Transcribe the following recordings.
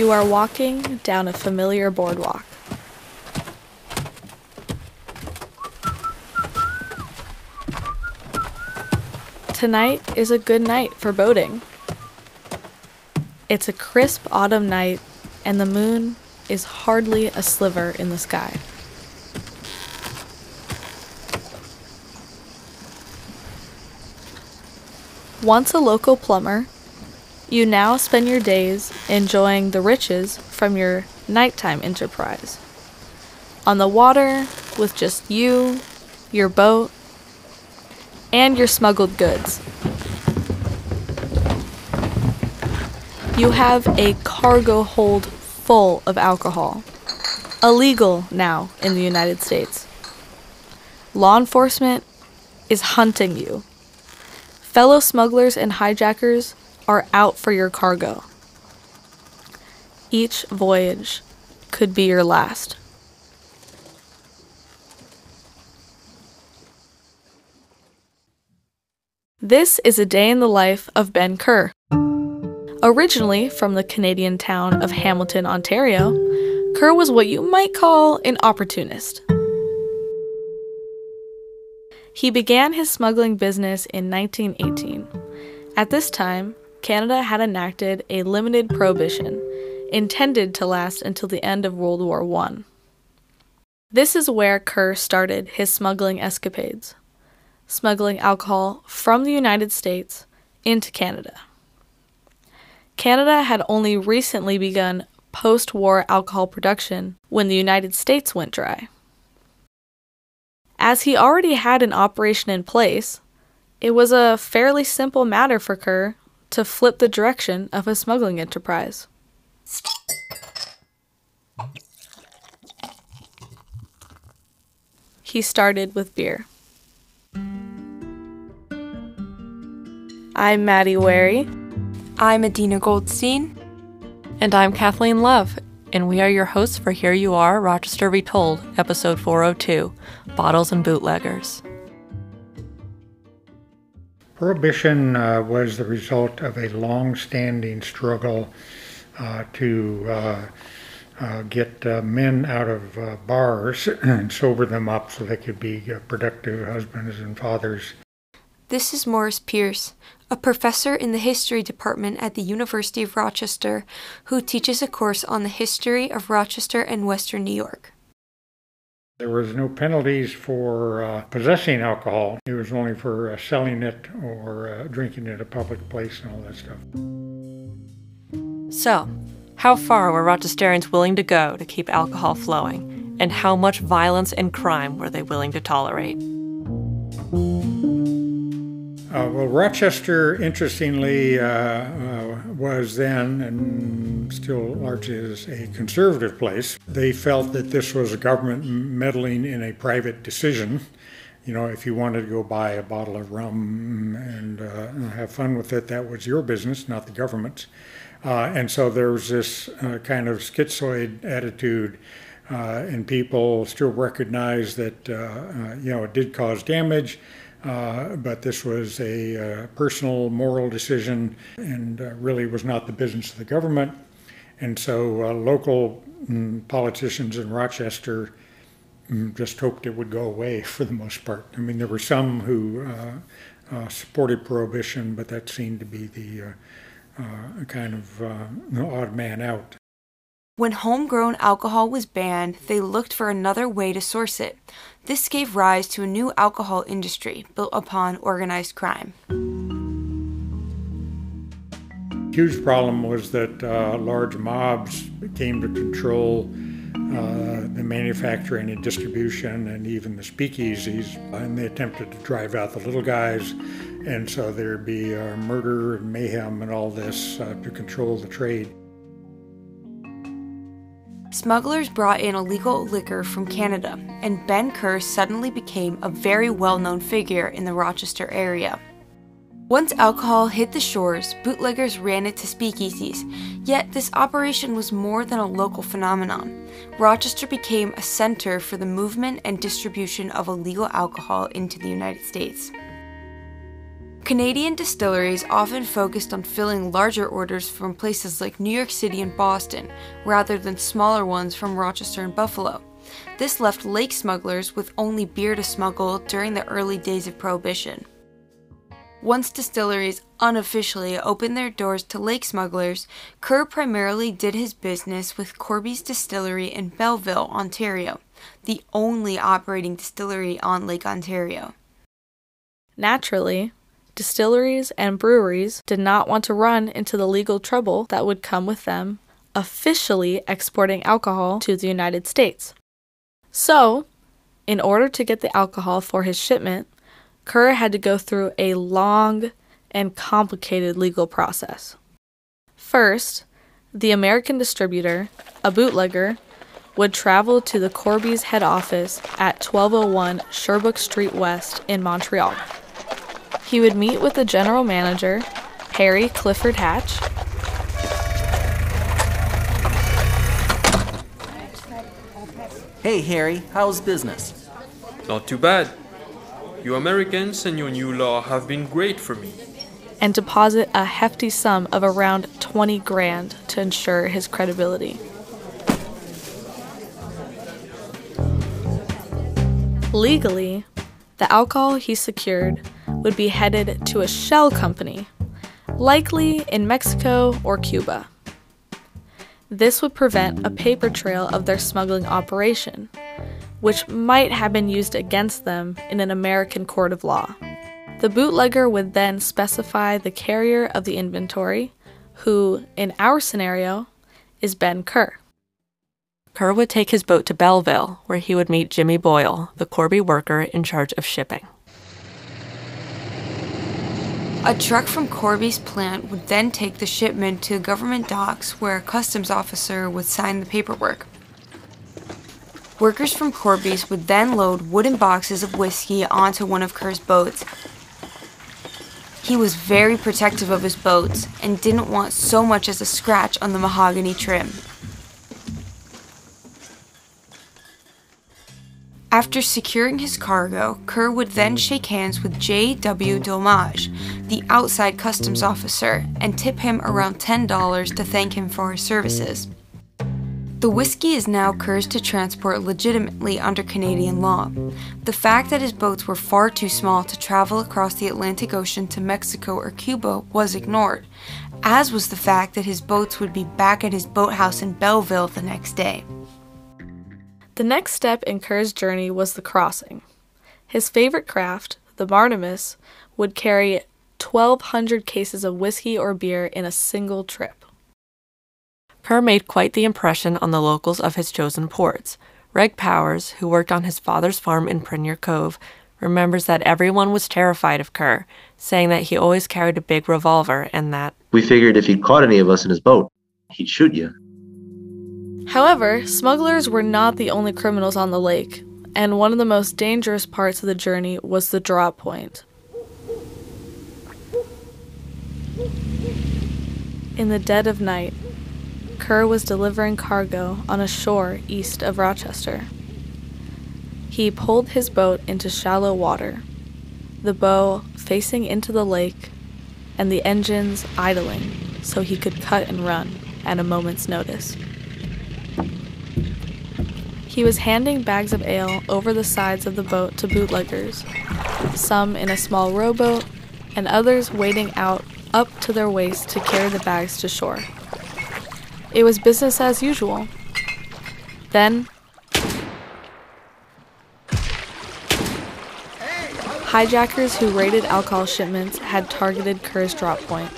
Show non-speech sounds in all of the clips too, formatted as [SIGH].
You are walking down a familiar boardwalk. Tonight is a good night for boating. It's a crisp autumn night, and the moon is hardly a sliver in the sky. Once a local plumber, you now spend your days enjoying the riches from your nighttime enterprise. On the water with just you, your boat, and your smuggled goods. You have a cargo hold full of alcohol, illegal now in the United States. Law enforcement is hunting you. Fellow smugglers and hijackers are out for your cargo. Each voyage could be your last. This is a day in the life of Ben Kerr. Originally from the Canadian town of Hamilton, Ontario, Kerr was what you might call an opportunist. He began his smuggling business in 1918. At this time, Canada had enacted a limited prohibition intended to last until the end of World War I. This is where Kerr started his smuggling escapades smuggling alcohol from the United States into Canada. Canada had only recently begun post war alcohol production when the United States went dry. As he already had an operation in place, it was a fairly simple matter for Kerr to flip the direction of his smuggling enterprise. He started with beer. I'm Maddie Wary. I'm Adina Goldstein. And I'm Kathleen Love, and we are your hosts for Here You Are, Rochester Retold, episode 402 Bottles and Bootleggers. Prohibition uh, was the result of a long standing struggle uh, to uh, uh get uh, men out of bars [CLEARS THROAT] and sober them up so they could be productive husbands and fathers. This is Morris Pierce, a professor in the history department at the University of Rochester who teaches a course on the history of Rochester and Western New York. There was no penalties for uh, possessing alcohol. It was only for uh, selling it or uh, drinking it at a public place and all that stuff. So, how far were Rochesterians willing to go to keep alcohol flowing? And how much violence and crime were they willing to tolerate? Uh, well, Rochester, interestingly, uh, uh, was then and still largely is a conservative place. They felt that this was a government meddling in a private decision. You know, if you wanted to go buy a bottle of rum and uh, have fun with it, that was your business, not the government's. Uh, and so there was this uh, kind of schizoid attitude. and people still recognize that, you know, it did cause damage, uh, but this was a uh, personal moral decision and uh, really was not the business of the government. And so uh, local mm, politicians in Rochester mm, just hoped it would go away [LAUGHS] for the most part. I mean, there were some who uh, supported prohibition, but that seemed to be the kind of odd man out. When homegrown alcohol was banned, they looked for another way to source it. This gave rise to a new alcohol industry built upon organized crime. Huge problem was that uh, large mobs came to control uh, the manufacturing and distribution and even the speakeasies, and they attempted to drive out the little guys. And so there'd be uh, murder and mayhem and all this uh, to control the trade. Smugglers brought in illegal liquor from Canada, and Ben Kerr suddenly became a very well known figure in the Rochester area. Once alcohol hit the shores, bootleggers ran it to speakeasies, yet this operation was more than a local phenomenon. Rochester became a center for the movement and distribution of illegal alcohol into the United States. Canadian distilleries often focused on filling larger orders from places like New York City and Boston, rather than smaller ones from Rochester and Buffalo. This left lake smugglers with only beer to smuggle during the early days of Prohibition. Once distilleries unofficially opened their doors to lake smugglers, Kerr primarily did his business with Corby's Distillery in Belleville, Ontario, the only operating distillery on Lake Ontario. Naturally, distilleries and breweries did not want to run into the legal trouble that would come with them officially exporting alcohol to the United States. So, in order to get the alcohol for his shipment, Kerr had to go through a long and complicated legal process. First, the American distributor, a bootlegger, would travel to the Corby's head office at 1201 Sherbrooke Street West in Montreal. He would meet with the general manager, Harry Clifford Hatch, Hey Harry, how's business? Not too bad. You Americans and your new law have been great for me. and deposit a hefty sum of around 20 grand to ensure his credibility. Legally, the alcohol he secured would be headed to a shell company, likely in Mexico or Cuba. This would prevent a paper trail of their smuggling operation, which might have been used against them in an American court of law. The bootlegger would then specify the carrier of the inventory, who, in our scenario, is Ben Kerr. Kerr would take his boat to Belleville, where he would meet Jimmy Boyle, the Corby worker in charge of shipping. A truck from Corby's plant would then take the shipment to government docks where a customs officer would sign the paperwork. Workers from Corby's would then load wooden boxes of whiskey onto one of Kerr's boats. He was very protective of his boats and didn't want so much as a scratch on the mahogany trim. After securing his cargo, Kerr would then hmm. shake hands with J.W. Domage, the outside customs officer, and tip him around $10 to thank him for his services. The whiskey is now Kerr's to transport legitimately under Canadian law. The fact that his boats were far too small to travel across the Atlantic Ocean to Mexico or Cuba was ignored, as was the fact that his boats would be back at his boathouse in Belleville the next day. The next step in Kerr's journey was the crossing. His favorite craft, the Martimus, would carry 1,200 cases of whiskey or beer in a single trip. Kerr made quite the impression on the locals of his chosen ports. Reg Powers, who worked on his father's farm in Prunier Cove, remembers that everyone was terrified of Kerr, saying that he always carried a big revolver and that We figured if he caught any of us in his boat, he'd shoot you. However, smugglers were not the only criminals on the lake, and one of the most dangerous parts of the journey was the drop point. In the dead of night, Kerr was delivering cargo on a shore east of Rochester. He pulled his boat into shallow water, the bow facing into the lake, and the engines idling so he could cut and run at a moment's notice. He was handing bags of ale over the sides of the boat to bootleggers, some in a small rowboat, and others wading out up to their waists to carry the bags to shore. It was business as usual. Then, hijackers who raided alcohol shipments had targeted Kerr's drop point.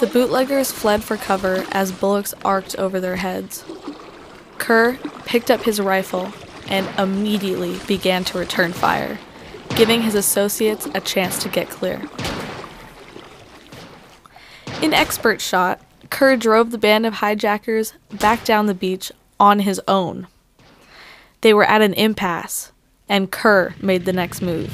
The bootleggers fled for cover as bullets arced over their heads. Kerr picked up his rifle and immediately began to return fire, giving his associates a chance to get clear. In expert shot, Kerr drove the band of hijackers back down the beach on his own. They were at an impasse, and Kerr made the next move.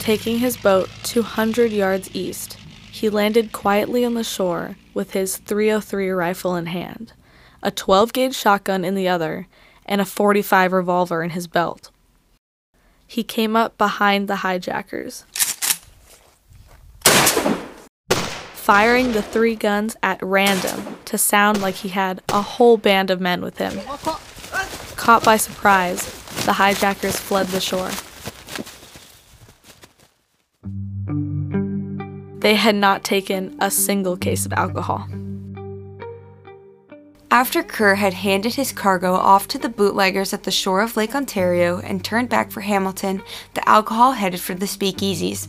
Taking his boat 200 yards east, he landed quietly on the shore with his 303 rifle in hand, a 12 gauge shotgun in the other, and a 45 revolver in his belt. he came up behind the hijackers, firing the three guns at random to sound like he had a whole band of men with him. Caught by surprise, the hijackers fled the shore. They had not taken a single case of alcohol. After Kerr had handed his cargo off to the bootleggers at the shore of Lake Ontario and turned back for Hamilton, the alcohol headed for the speakeasies.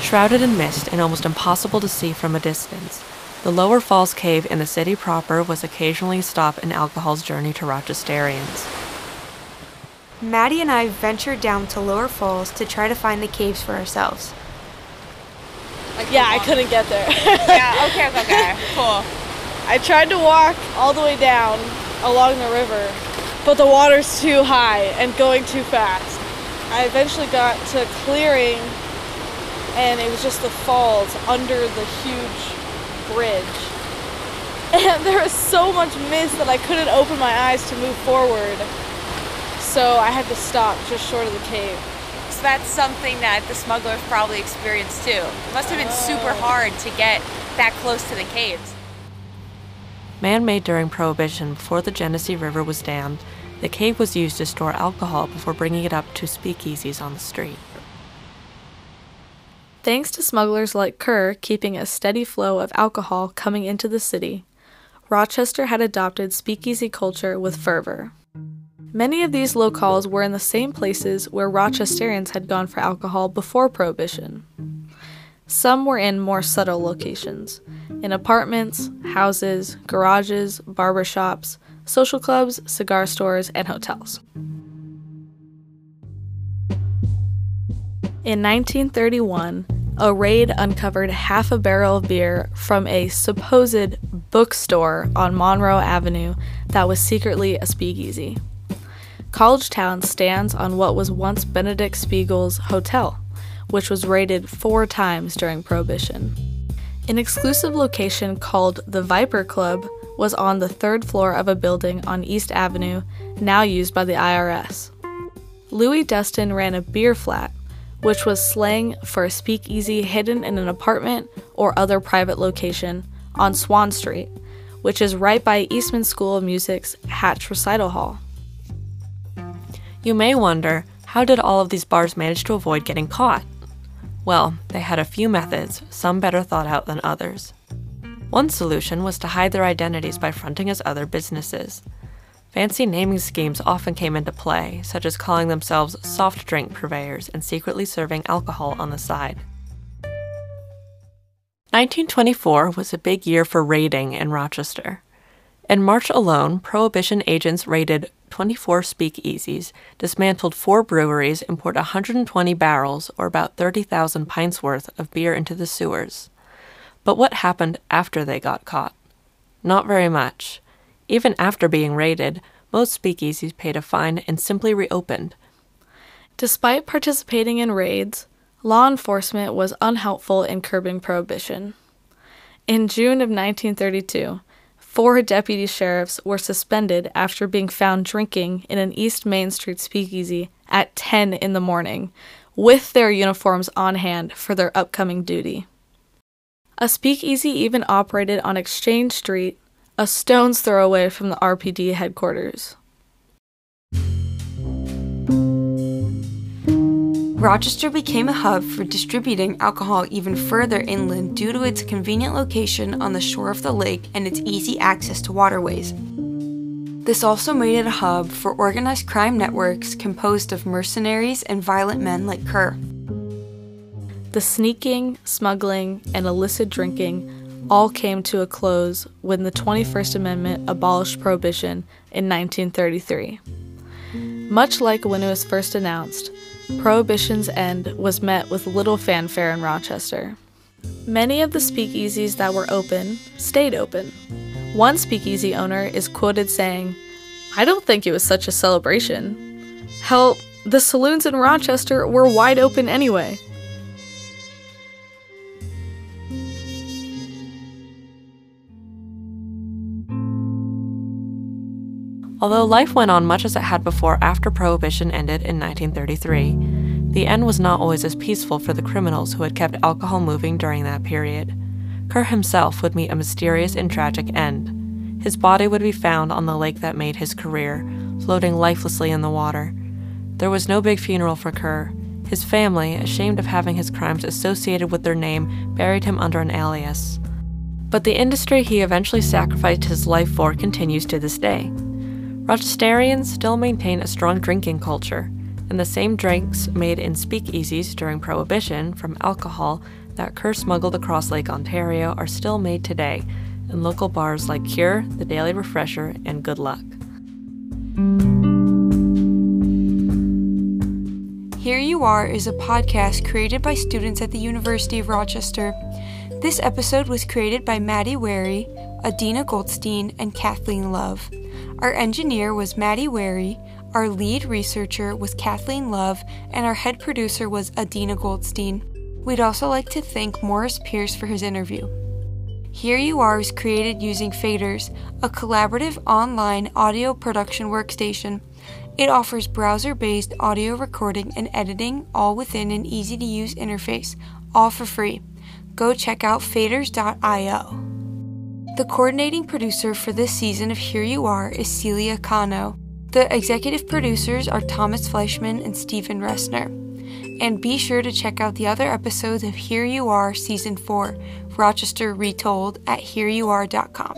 Shrouded in mist and almost impossible to see from a distance, the Lower Falls Cave in the city proper was occasionally a stop in alcohol's journey to Rochesterians. Maddie and I ventured down to Lower Falls to try to find the caves for ourselves. Yeah, I couldn't get there. [LAUGHS] yeah, okay, okay, okay. [LAUGHS] Cool. I tried to walk all the way down along the river, but the water's too high and going too fast. I eventually got to clearing and it was just the falls under the huge bridge. [LAUGHS] And there was so much mist that I couldn't open my eyes to move forward. So I had to stop just short of the cave. So that's something that the smugglers probably experienced too. It must have been super oh. hard to get that close to the caves. Man made during Prohibition before the Genesee River was dammed, the cave was used to store alcohol before bringing it up to speakeasies on the street. Thanks to smugglers like Kerr keeping a steady flow of alcohol coming into the city, Rochester had adopted speakeasy culture with fervor. Many of these locales were in the same places where Rochesterians had gone for alcohol before Prohibition. Some were in more subtle locations in apartments, houses, garages, barber shops, social clubs, cigar stores, and hotels. In 1931, a raid uncovered half a barrel of beer from a supposed bookstore on Monroe Avenue that was secretly a speakeasy. College Town stands on what was once Benedict Spiegel's hotel, which was raided four times during Prohibition. An exclusive location called the Viper Club was on the third floor of a building on East Avenue, now used by the IRS. Louis Dustin ran a beer flat, which was slang for a speakeasy hidden in an apartment or other private location on Swan Street, which is right by Eastman School of Music's Hatch Recital Hall. You may wonder how did all of these bars manage to avoid getting caught? Well, they had a few methods, some better thought out than others. One solution was to hide their identities by fronting as other businesses. Fancy naming schemes often came into play, such as calling themselves soft drink purveyors and secretly serving alcohol on the side. 1924 was a big year for raiding in Rochester. In March alone, Prohibition agents raided 24 speakeasies, dismantled four breweries, and poured 120 barrels, or about 30,000 pints worth, of beer into the sewers. But what happened after they got caught? Not very much. Even after being raided, most speakeasies paid a fine and simply reopened. Despite participating in raids, law enforcement was unhelpful in curbing prohibition. In June of 1932, four deputy sheriffs were suspended after being found drinking in an East Main Street speakeasy at 10 in the morning, with their uniforms on hand for their upcoming duty. A speakeasy even operated on Exchange Street, a stone's throw away from the RPD headquarters. Rochester became a hub for distributing alcohol even further inland due to its convenient location on the shore of the lake and its easy access to waterways. This also made it a hub for organized crime networks composed of mercenaries and violent men like Kerr. The sneaking, smuggling, and illicit drinking all came to a close when the 21st Amendment abolished prohibition in 1933. Much like when it was first announced, Prohibition's end was met with little fanfare in Rochester. Many of the speakeasies that were open stayed open. One speakeasy owner is quoted saying, I don't think it was such a celebration. Hell, the saloons in Rochester were wide open anyway. Although life went on much as it had before after Prohibition ended in 1933, the end was not always as peaceful for the criminals who had kept alcohol moving during that period. Kerr himself would meet a mysterious and tragic end. His body would be found on the lake that made his career, floating lifelessly in the water. There was no big funeral for Kerr. His family, ashamed of having his crimes associated with their name, buried him under an alias. But the industry he eventually sacrificed his life for continues to this day. Rochesterians still maintain a strong drinking culture, and the same drinks made in speakeasies during Prohibition from alcohol that Kerr smuggled across Lake Ontario are still made today in local bars like Cure, The Daily Refresher, and Good Luck. Here You Are is a podcast created by students at the University of Rochester. This episode was created by Maddie Wary, Adina Goldstein, and Kathleen Love. Our engineer was Maddie Wary, our lead researcher was Kathleen Love, and our head producer was Adina Goldstein. We'd also like to thank Morris Pierce for his interview. Here You Are is created using Faders, a collaborative online audio production workstation. It offers browser based audio recording and editing all within an easy to use interface, all for free. Go check out faders.io. The coordinating producer for this season of Here You Are is Celia Cano. The executive producers are Thomas Fleischman and Stephen Ressner. And be sure to check out the other episodes of Here You Are Season 4, Rochester Retold, at hereyouare.com.